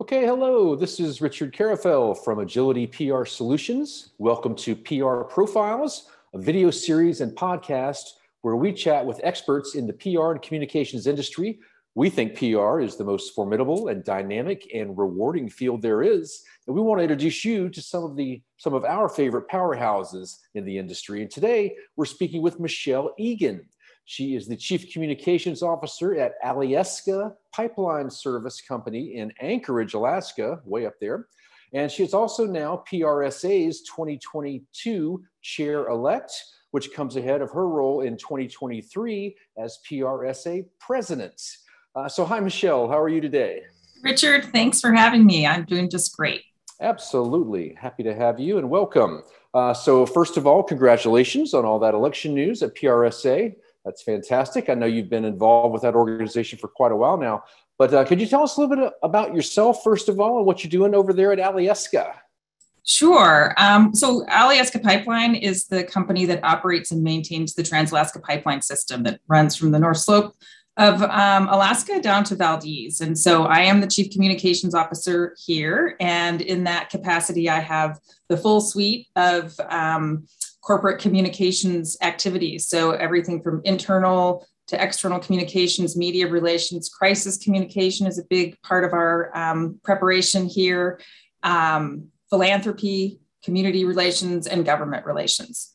Okay, hello. This is Richard Carufel from Agility PR Solutions. Welcome to PR Profiles, a video series and podcast where we chat with experts in the PR and communications industry. We think PR is the most formidable and dynamic and rewarding field there is, and we want to introduce you to some of the some of our favorite powerhouses in the industry. And today we're speaking with Michelle Egan. She is the Chief Communications Officer at Alyeska Pipeline Service Company in Anchorage, Alaska, way up there. And she is also now PRSA's 2022 Chair elect, which comes ahead of her role in 2023 as PRSA President. Uh, so, hi, Michelle. How are you today? Richard, thanks for having me. I'm doing just great. Absolutely. Happy to have you and welcome. Uh, so, first of all, congratulations on all that election news at PRSA. That's fantastic. I know you've been involved with that organization for quite a while now. But uh, could you tell us a little bit about yourself, first of all, and what you're doing over there at Alyeska? Sure. Um, so Alyeska Pipeline is the company that operates and maintains the Trans-Alaska Pipeline System that runs from the North Slope of um, Alaska down to Valdez. And so I am the Chief Communications Officer here. And in that capacity, I have the full suite of um, corporate communications activities. So everything from internal to external communications, media relations, crisis communication is a big part of our um, preparation here, um, philanthropy, community relations, and government relations.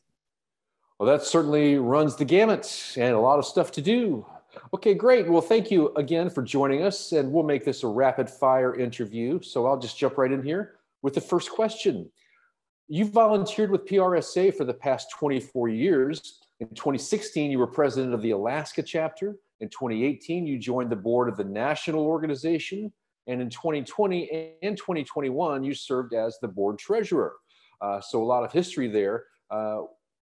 Well, that certainly runs the gamut and a lot of stuff to do. Okay, great. Well, thank you again for joining us, and we'll make this a rapid fire interview. So I'll just jump right in here with the first question. You've volunteered with PRSA for the past 24 years. In 2016, you were president of the Alaska chapter. In 2018, you joined the board of the national organization. And in 2020 and 2021, you served as the board treasurer. Uh, so a lot of history there. Uh,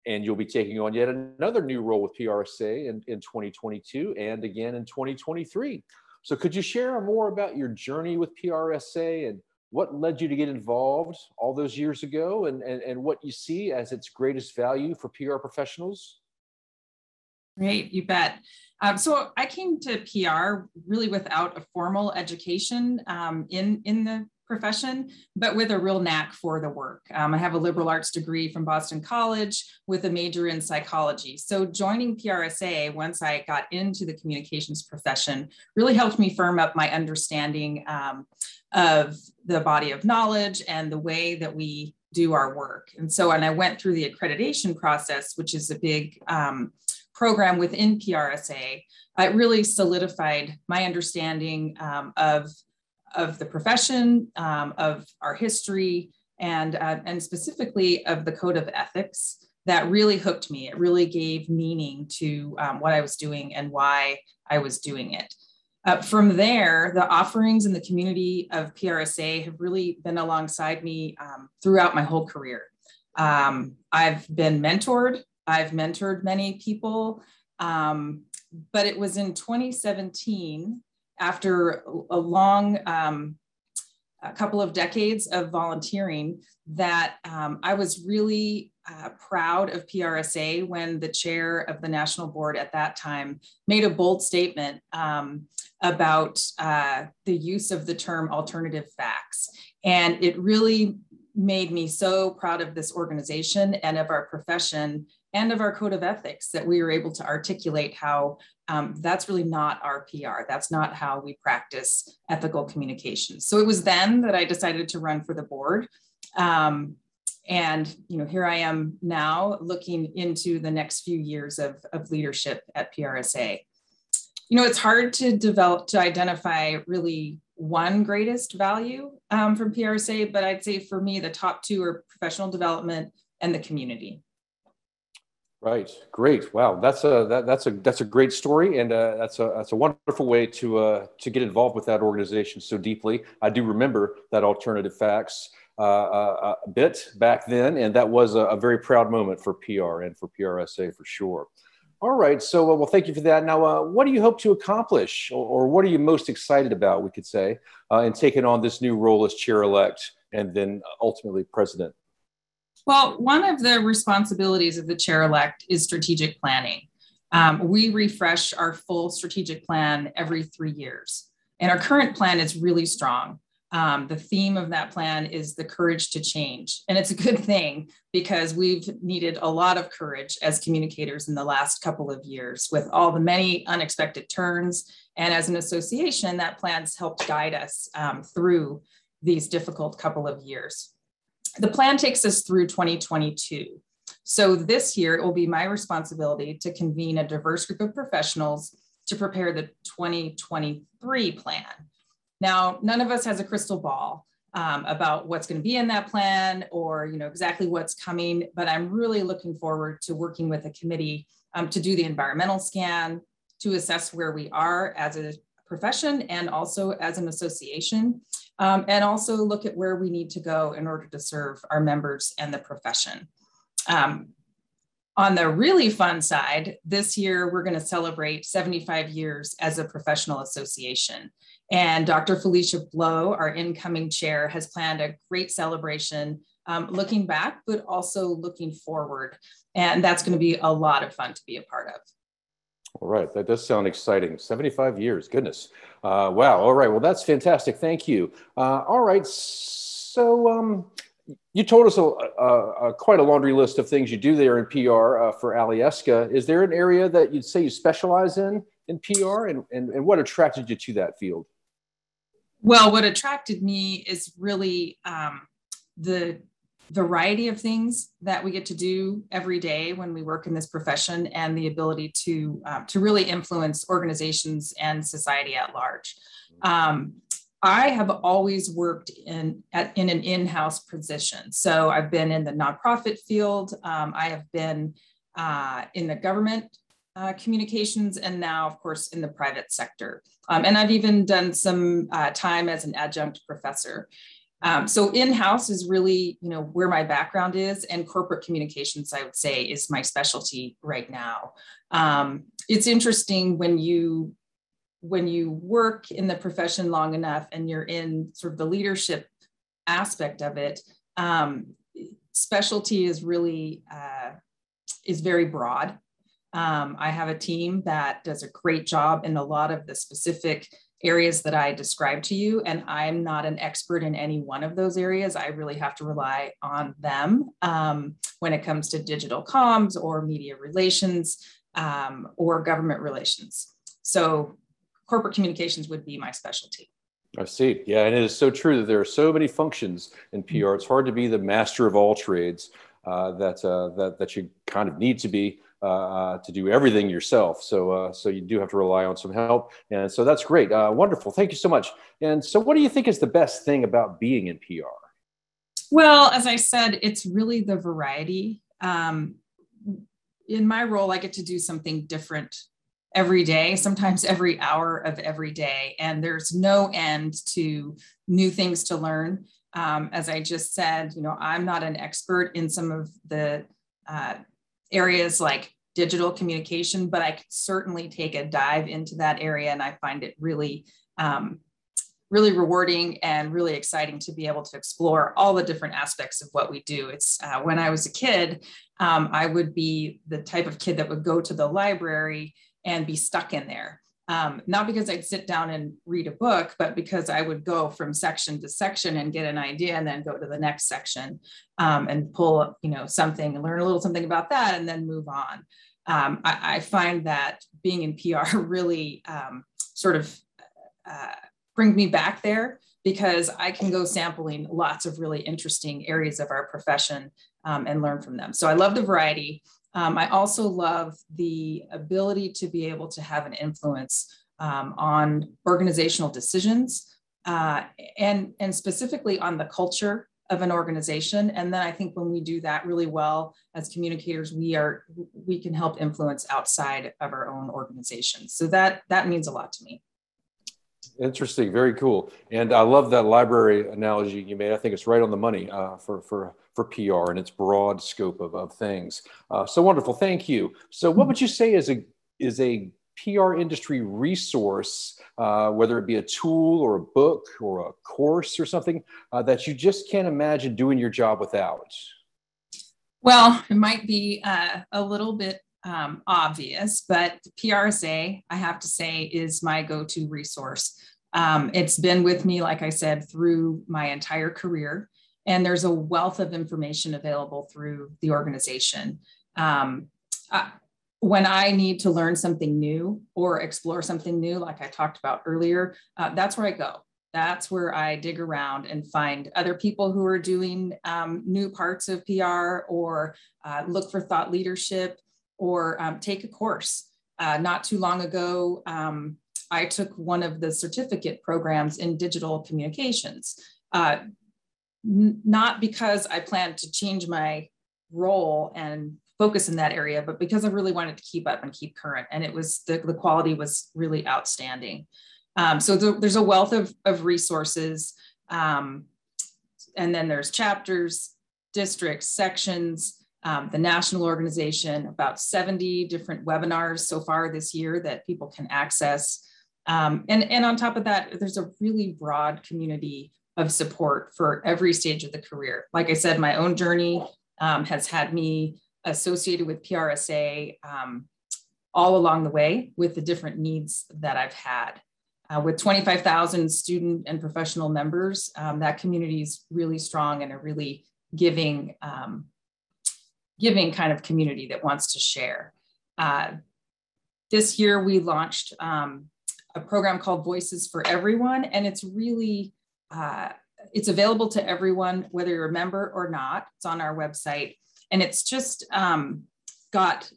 and you'll be taking on yet another new role with PRSA in, in 2022 and again in 2023. So could you share more about your journey with PRSA and what led you to get involved all those years ago and, and, and what you see as its greatest value for PR professionals? Great, you bet. Um, so I came to PR really without a formal education um, in, in the profession, but with a real knack for the work. Um, I have a liberal arts degree from Boston College with a major in psychology. So joining PRSA once I got into the communications profession really helped me firm up my understanding um, of the body of knowledge and the way that we do our work. And so, and I went through the accreditation process, which is a big um, program within PRSA. It really solidified my understanding um, of, of the profession, um, of our history, and, uh, and specifically of the code of ethics that really hooked me. It really gave meaning to um, what I was doing and why I was doing it. Uh, from there, the offerings in the community of PRSA have really been alongside me um, throughout my whole career. Um, I've been mentored, I've mentored many people, um, but it was in 2017, after a long um, a couple of decades of volunteering, that um, I was really uh, proud of PRSA when the chair of the national board at that time made a bold statement um, about uh, the use of the term alternative facts. And it really made me so proud of this organization and of our profession and of our code of ethics that we were able to articulate how um, that's really not our PR. That's not how we practice ethical communication. So it was then that I decided to run for the board. Um, and you know, here I am now looking into the next few years of, of leadership at PRSA you know, it's hard to develop to identify really one greatest value um, from PRSA, but I'd say for me, the top two are professional development and the community. Right. Great. Wow. That's a that, that's a that's a great story, and uh, that's a that's a wonderful way to uh, to get involved with that organization so deeply. I do remember that alternative facts uh, uh a bit back then, and that was a, a very proud moment for PR and for PRSA for sure. All right. So, uh, well, thank you for that. Now, uh, what do you hope to accomplish, or, or, what are you most excited about, we could say, uh, in taking on this new role as chair elect and then ultimately president? Well, one of the responsibilities of the chair elect is strategic planning. Um, we refresh our full strategic plan every three years. And our current plan is really strong. Um, the theme of that plan is the courage to change. And it's a good thing because we've needed a lot of courage as communicators in the last couple of years with all the many unexpected turns. And as an association, that plan's helped guide us um, through these difficult couple of years. The plan takes us through 2022. So this year, it will be my responsibility to convene a diverse group of professionals to prepare the 2023 plan. Now, none of us has a crystal ball um, about what's going to be in that plan or you know exactly what's coming, but I'm really looking forward to working with a committee um, to do the environmental scan, to assess where we are as a profession and also as an association, um, and also look at where we need to go in order to serve our members and the profession. Um, on the really fun side, this year we're going to celebrate 75 years as a professional association. And Dr. Felicia Blow, our incoming chair, has planned a great celebration um, looking back, but also looking forward. And that's going to be a lot of fun to be a part of. All right, that does sound exciting. 75 years, goodness. Uh, wow, all right, well, that's fantastic. Thank you. Uh, all right, so um, you told us a, a, a, quite a laundry list of things you do there in PR uh, for Alyeska. Is there an area that you'd say you specialize in in PR, and, and, and what attracted you to that field? Well, what attracted me is really um, the variety of things that we get to do every day when we work in this profession, and the ability to um, to really influence organizations and society at large. Um, I have always worked in at, in an in-house position. So I've been in the nonprofit field. Um, I have been uh, in the government uh, communications, and now, of course, in the private sector. Um, and I've even done some uh, time as an adjunct professor. Um, so in-house is really, you know, where my background is, and corporate communications, I would say, is my specialty right now. Um, it's interesting when you when you work in the profession long enough and you're in sort of the leadership aspect of it, um, specialty is really uh, is very broad. Um, I have a team that does a great job in a lot of the specific areas that I described to you, and I'm not an expert in any one of those areas. I really have to rely on them um, when it comes to digital comms or media relations um, or government relations. So corporate communications would be my specialty. I see. Yeah, and it is so true that there are so many functions in PR. It's hard to be the master of all trades. Uh, that uh, that that you kind of need to be uh to do everything yourself. So uh, so you do have to rely on some help, and so that's great. Uh, wonderful. Thank you so much. And so, what do you think is the best thing about being in PR? Well, as I said, it's really the variety. Um, in my role, I get to do something different every day, sometimes every hour of every day. And there's no end to new things to learn. Um, as I just said, you know, I'm not an expert in some of the uh, areas like digital communication, but I could certainly take a dive into that area. And I find it really, um, really rewarding and really exciting to be able to explore all the different aspects of what we do. It's uh, when I was a kid, um, I would be the type of kid that would go to the library and be stuck in there. Um, not because I'd sit down and read a book, but because I would go from section to section and get an idea and then go to the next section um, and pull, up, you know, something and learn a little something about that and then move on. Um, I, I, find that being in PR really um, sort of uh, brings me back there because I can go sampling lots of really interesting areas of our profession um, and learn from them. So I love the variety. Um, I also love the ability to be able to have an influence um, on organizational decisions uh, and, and specifically on the culture of an organization. And then I think when we do that really well as communicators, we are we can help influence outside of our own organization. So that that means a lot to me. Interesting, very cool, and I love that library analogy you made. I think it's right on the money uh, for for for PR and its broad scope of, of things. Uh, so wonderful, thank you. So, what would you say is a is a PR industry resource, uh, whether it be a tool or a book or a course or something uh, that you just can't imagine doing your job without? Well, it might be uh, a little bit um, obvious, but PRSA, I have to say, is my go to resource. Um, it's been with me, like I said, through my entire career. And there's a wealth of information available through the organization. Um, when I need to learn something new or explore something new, like I talked about earlier, uh, that's where I go. That's where I dig around and find other people who are doing um, new parts of PR or uh, look for thought leadership or um, take a course. Uh, not too long ago, um, I took one of the certificate programs in digital communications. N- not because I planned to change my role and focus in that area, but because I really wanted to keep up and keep current. And it was the, the quality was really outstanding. Um, so th- there's a wealth of, of resources. Um, and then there's chapters, districts, sections, um, the national organization, about 70 different webinars so far this year that people can access. Um, and, and on top of that, there's a really broad community of support for every stage of the career. Like I said, my own journey um, has had me associated with PRSA um, all along the way with the different needs that I've had. Uh, with 25,000 student and professional members, um, that community is really strong and a really giving, um, giving kind of community that wants to share. Uh, this year, we launched um, a program called Voices for Everyone, and it's really uh, it's available to everyone, whether you're a member or not. It's on our website, and it's just um, got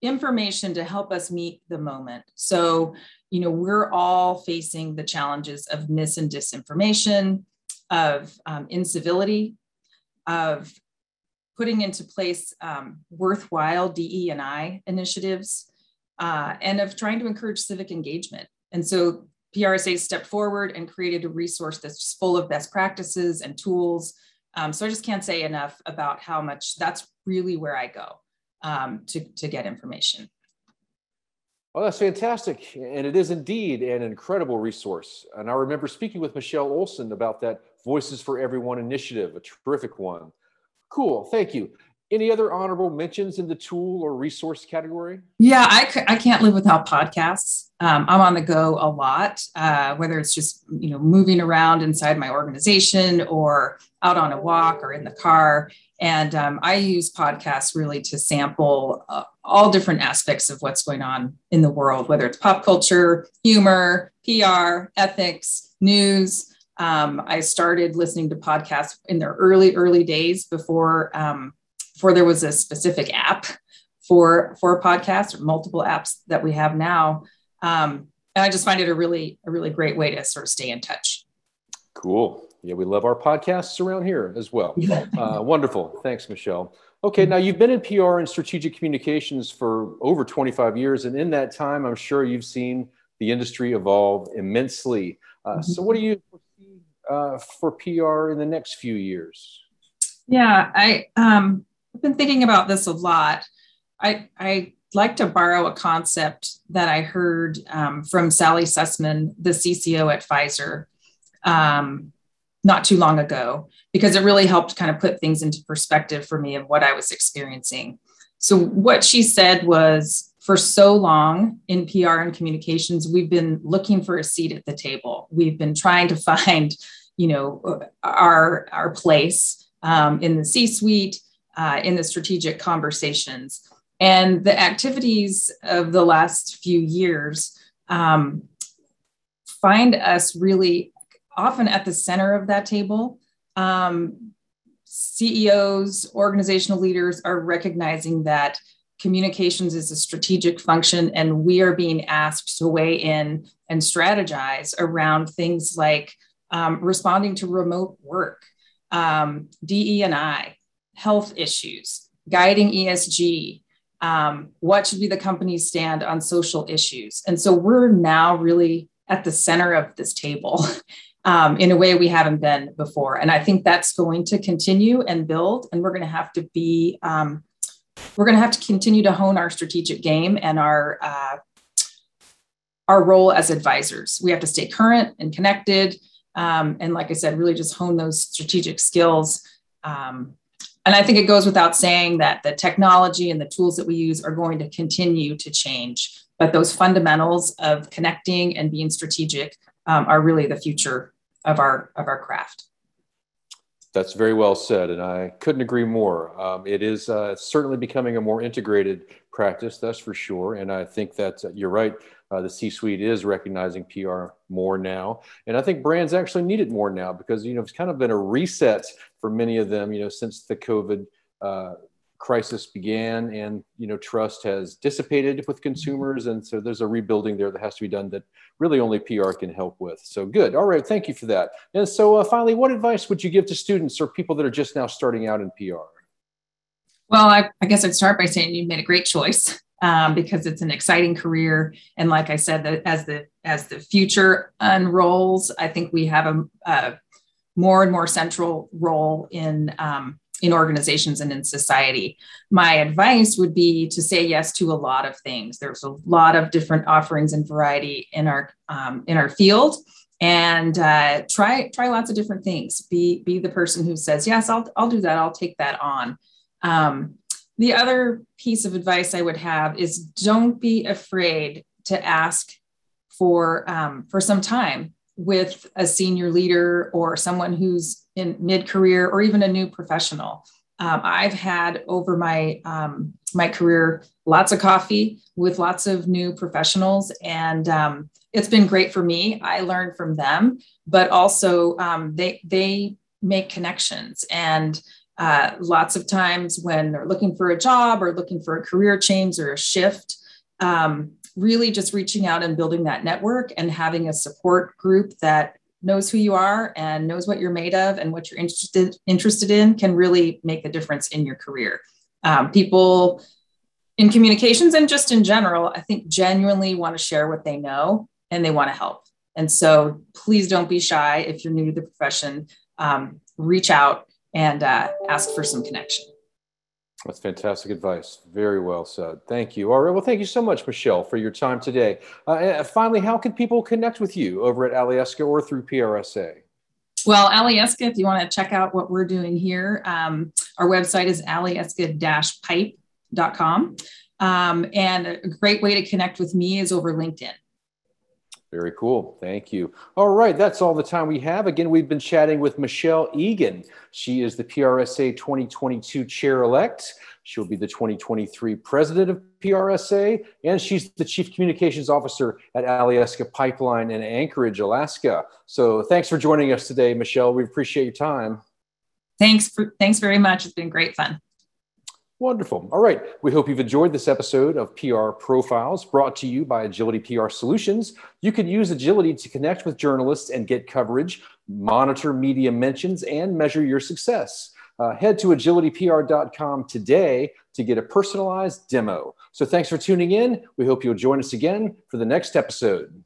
information to help us meet the moment. So, you know, we're all facing the challenges of mis and disinformation, of um, incivility, of putting into place um, worthwhile DE and I initiatives, uh, and of trying to encourage civic engagement. And so PRSA stepped forward and created a resource that's full of best practices and tools. Um, so I just can't say enough about how much that's really where I go um, to, to get information. Well, that's fantastic. And it is indeed an incredible resource. And I remember speaking with Michelle Olson about that Voices for Everyone initiative, a terrific one. Cool. Thank you. Any other honorable mentions in the tool or resource category? Yeah, I c- I can't live without podcasts. Um, I'm on the go a lot, uh, whether it's just you know moving around inside my organization or out on a walk or in the car. And um, I use podcasts really to sample uh, all different aspects of what's going on in the world, whether it's pop culture, humor, PR, ethics, news. Um, I started listening to podcasts in their early, early days before um, before there was a specific app for for a podcast or multiple apps that we have now. Um, and I just find it a really a really great way to sort of stay in touch. Cool. Yeah, we love our podcasts around here as well. Uh, wonderful. Thanks, Michelle. Okay, now you've been in PR and strategic communications for over 25 years, and in that time, I'm sure you've seen the industry evolve immensely. Uh, mm-hmm. So, what do you foresee uh, for PR in the next few years? Yeah, I um, I've been thinking about this a lot. I, I like to borrow a concept that I heard um, from Sally Susman, the CCO at Pfizer, um, not too long ago, because it really helped kind of put things into perspective for me of what I was experiencing. So, what she said was for so long in PR and communications, we've been looking for a seat at the table. We've been trying to find, you know, our, our place um, in the C suite uh, in the strategic conversations. And the activities of the last few years um, find us really often at the center of that table. Um, CEOs, organizational leaders are recognizing that communications is a strategic function, and we are being asked to weigh in and strategize around things like um, responding to remote work, um, DE and I, health issues, guiding ESG, um, what should be the company's stand on social issues. And so we're now really at the center of this table um, in a way we haven't been before. And I think that's going to continue and build, and we're going to have to be, um, we're going to have to continue to hone our strategic game and our, uh, our role as advisors. We have to stay current and connected. Um, and like I said, really just hone those strategic skills um, and I think it goes without saying that the technology and the tools that we use are going to continue to change. But those fundamentals of connecting and being strategic um, are really the future of our of our craft. That's very well said, and I couldn't agree more. Um, it is uh, certainly becoming a more integrated practice, that's for sure. And I think that uh, you're right. Uh, the C-suite is recognizing PR more now, and I think brands actually need it more now because you know it's kind of been a reset for many of them. You know, since the COVID uh, crisis began and you know trust has dissipated with consumers. And so there's a rebuilding there that has to be done that really only pr can help with. So good. All right. Thank you for that. And so uh, finally what advice would you give to students or people that are just now starting out in pr well i, I guess i'd start by saying you made a great choice um, because it's an exciting career and like i said that as the as the future unrolls i think we have a, a more and more central role in um, in organizations and in society. My advice would be to say yes to a lot of things. There's a lot of different offerings and variety in our um, in our field, and uh, try try lots of different things. Be be the person who says yes, I'll I'll do that. I'll take that on. Um, the other piece of advice I would have is don't be afraid to ask for um, for some time with a senior leader or someone who's in mid-career or even a new professional. Um, I've had over my um, my career lots of coffee with lots of new professionals, and um, it's been great for me. I learned from them, but also um, they they make connections and. Uh, lots of times when they're looking for a job or looking for a career change or a shift, um, really just reaching out and building that network and having a support group that knows who you are and knows what you're made of and what you're interested interested in can really make the difference in your career. Um, people in communications and just in general, I think genuinely want to share what they know and they want to help. And so please don't be shy if you're new to the profession. Um, reach out and uh, ask for some connection. That's fantastic advice. Very well said. Thank you. All right. Well, thank you so much, Michelle, for your time today. Uh, finally, how can people connect with you over at Alyeska or through PRSA? Well, Alyeska, if you want to check out what we're doing here, um, our website is alyeska-pipe.com. Um, and a great way to connect with me is over LinkedIn. Very cool. Thank you. All right. That's all the time we have. Again, we've been chatting with Michelle Egan. She is the PRSA 2022 chair elect. She'll be the 2023 president of PRSA, and she's the chief communications officer at Alyeska Pipeline in Anchorage, Alaska. So thanks for joining us today, Michelle. We appreciate your time. Thanks for, thanks very much. It's been great fun. Wonderful. All right. We hope you've enjoyed this episode of PR Profiles brought to you by Agility PR Solutions. You can use Agility to connect with journalists and get coverage, monitor media mentions, and measure your success. Uh, head to agilitypr.com today to get a personalized demo. So thanks for tuning in. We hope you'll join us again for the next episode.